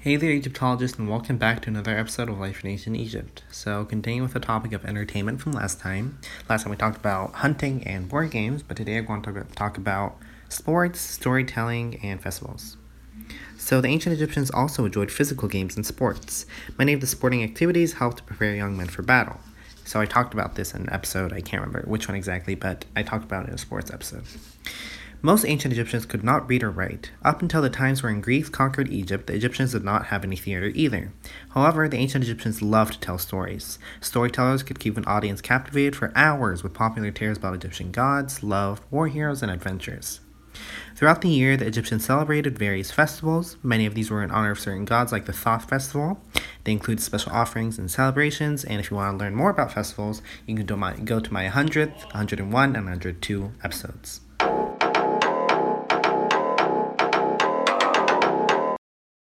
Hey there, Egyptologists, and welcome back to another episode of Life in Ancient Egypt. So, continuing with the topic of entertainment from last time. Last time we talked about hunting and board games, but today I'm going to talk about sports, storytelling, and festivals. So, the ancient Egyptians also enjoyed physical games and sports. Many of the sporting activities helped to prepare young men for battle. So, I talked about this in an episode, I can't remember which one exactly, but I talked about it in a sports episode. Most ancient Egyptians could not read or write. Up until the times when Greece conquered Egypt, the Egyptians did not have any theater either. However, the ancient Egyptians loved to tell stories. Storytellers could keep an audience captivated for hours with popular tales about Egyptian gods, love, war heroes, and adventures. Throughout the year, the Egyptians celebrated various festivals. Many of these were in honor of certain gods, like the Thoth festival. They include special offerings and celebrations. And if you want to learn more about festivals, you can go to my 100th, 101, and 102 episodes.